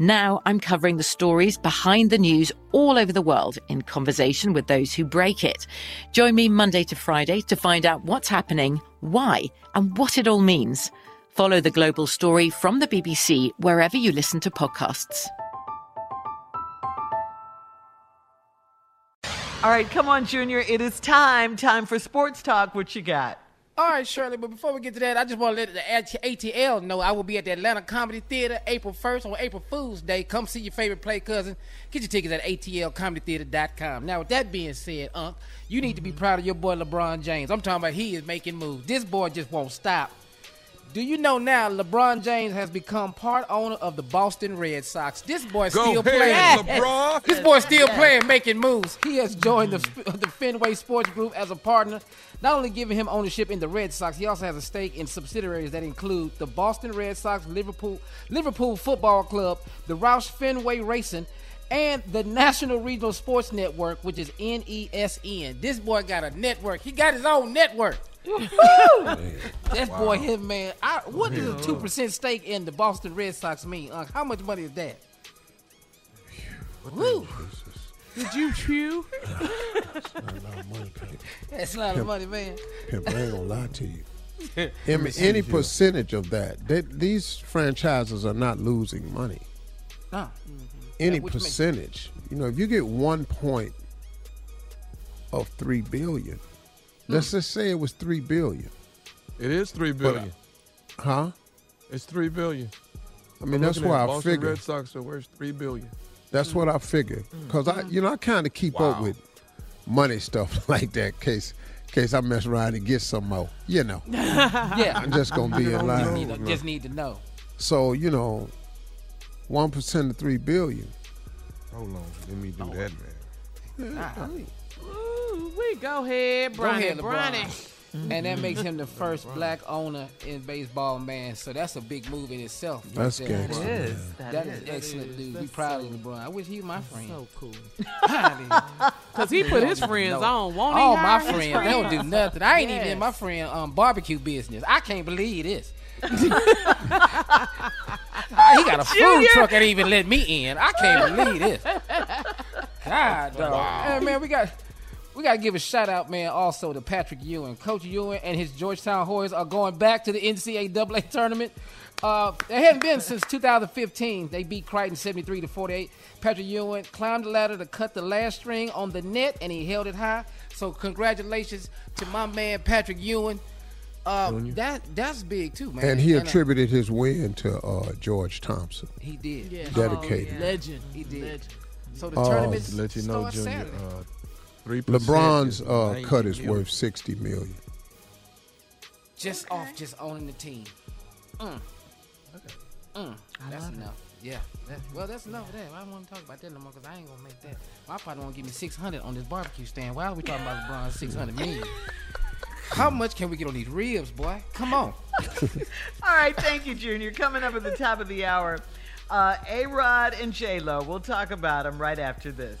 Now I'm covering the stories behind the news all over the world in conversation with those who break it. Join me Monday to Friday to find out what's happening, why, and what it all means. Follow The Global Story from the BBC wherever you listen to podcasts. All right, come on, Junior. It is time. Time for sports talk. What you got? All right, Shirley, but before we get to that, I just want to let the ATL know I will be at the Atlanta Comedy Theater April 1st on April Fool's Day. Come see your favorite play cousin. Get your tickets at atlcomedytheater.com. Now, with that being said, Unc, you need to be proud of your boy LeBron James. I'm talking about he is making moves. This boy just won't stop. Do you know now LeBron James has become part owner of the Boston Red Sox? This boy Go still ahead, playing. LeBron. This boy still playing, making moves. He has joined the, the Fenway Sports Group as a partner, not only giving him ownership in the Red Sox, he also has a stake in subsidiaries that include the Boston Red Sox, Liverpool, Liverpool Football Club, the Roush Fenway Racing, and the National Regional Sports Network, which is NESN. This boy got a network. He got his own network. Woo! That boy, him man. I, what does a two percent stake in the Boston Red Sox mean? Unc? how much money is that? Woo! Did you chew? That's not a lot of money, Pimp. That's a lot of Pimp- money, man. Pimp, I ain't gonna lie to you. Let Em- any percentage of that, they, these franchises are not losing money. No. Any mm-hmm. Yeah, which makes- percentage, you know, if you get one point of three billion, let's just say it was three billion. It is three billion. But, billion. Huh? It's three billion. I mean, I'm that's looking why at I Boston figure. Red Sox are worth three billion. That's what I figure. Mm. Cause I, you know, I kind of keep up with money stuff like that. Case, case I mess around and get some more. You know. yeah, I'm just gonna be in Just line. need, to, just need to know. So you know, one percent of three billion. Hold on, let me do that, man. Ooh, we go ahead, Go Bronny. ahead, LeBron. Bronny. And that makes him the first black owner in baseball, man. So that's a big move in itself. That's there, gangster, LeBron. That is, that that is, is excellent, is. dude. We That's proud so- of LeBron. I wish he was my friend. So cool. Cause he put his friends No. on, won't he? All my hire friends, they don't do nothing. I ain't even in my friend um, barbecue business. I can't believe this. he got a food Junior. truck that even let me in. I can't believe this. God, dog. Hey, man, we got We got to give a shout out, man, also to Patrick Ewing. Coach Ewing and his Georgetown Hoyas are going back to the NCAA tournament. Uh, they haven't been since 2015. They beat Creighton 73 to 48. Patrick Ewing climbed the ladder to cut the last string on the net, and he held it high. So congratulations to my man Patrick Ewing. Uh, that that's big too, man. And he uh, attributed his win to uh, George Thompson. he did. Yeah. Dedicated. Oh, Legend. He did. Legend. So the Oh, tournament To let you know, starts Junior, Saturday. uh, three LeBron's uh, cut is worth sixty million. just off just owning the team. Mm. Mm. That's enough. Yeah. That, well, that's enough of that. I don't want to talk about that no more because I ain't gonna make that. My partner want to give me six hundred on this barbecue stand. Why are we talking about LeBron's six hundred million? How much can we get on these ribs, boy? Come on. All right, thank you, Junior. Coming up at the top of the hour, uh, A Rod and J Lo. We'll talk about them right after this.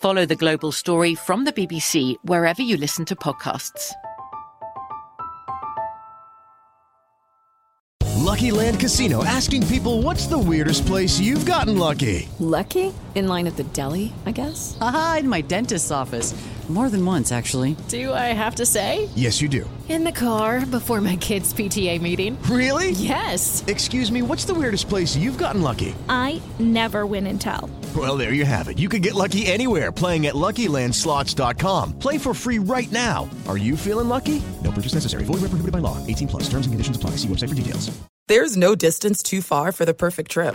Follow The Global Story from the BBC wherever you listen to podcasts. Lucky Land Casino asking people what's the weirdest place you've gotten lucky? Lucky? In line at the deli, I guess? Aha, in my dentist's office. More than once, actually. Do I have to say? Yes, you do. In the car before my kids' PTA meeting. Really? Yes. Excuse me, what's the weirdest place you've gotten lucky? I never win and tell. Well, there you have it. You can get lucky anywhere playing at LuckyLandSlots.com. Play for free right now. Are you feeling lucky? No purchase necessary. Void where prohibited by law. 18 plus. Terms and conditions apply. See website for details. There's no distance too far for the perfect trip.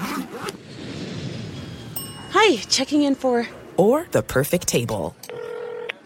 Hi, checking in for. Or the perfect table.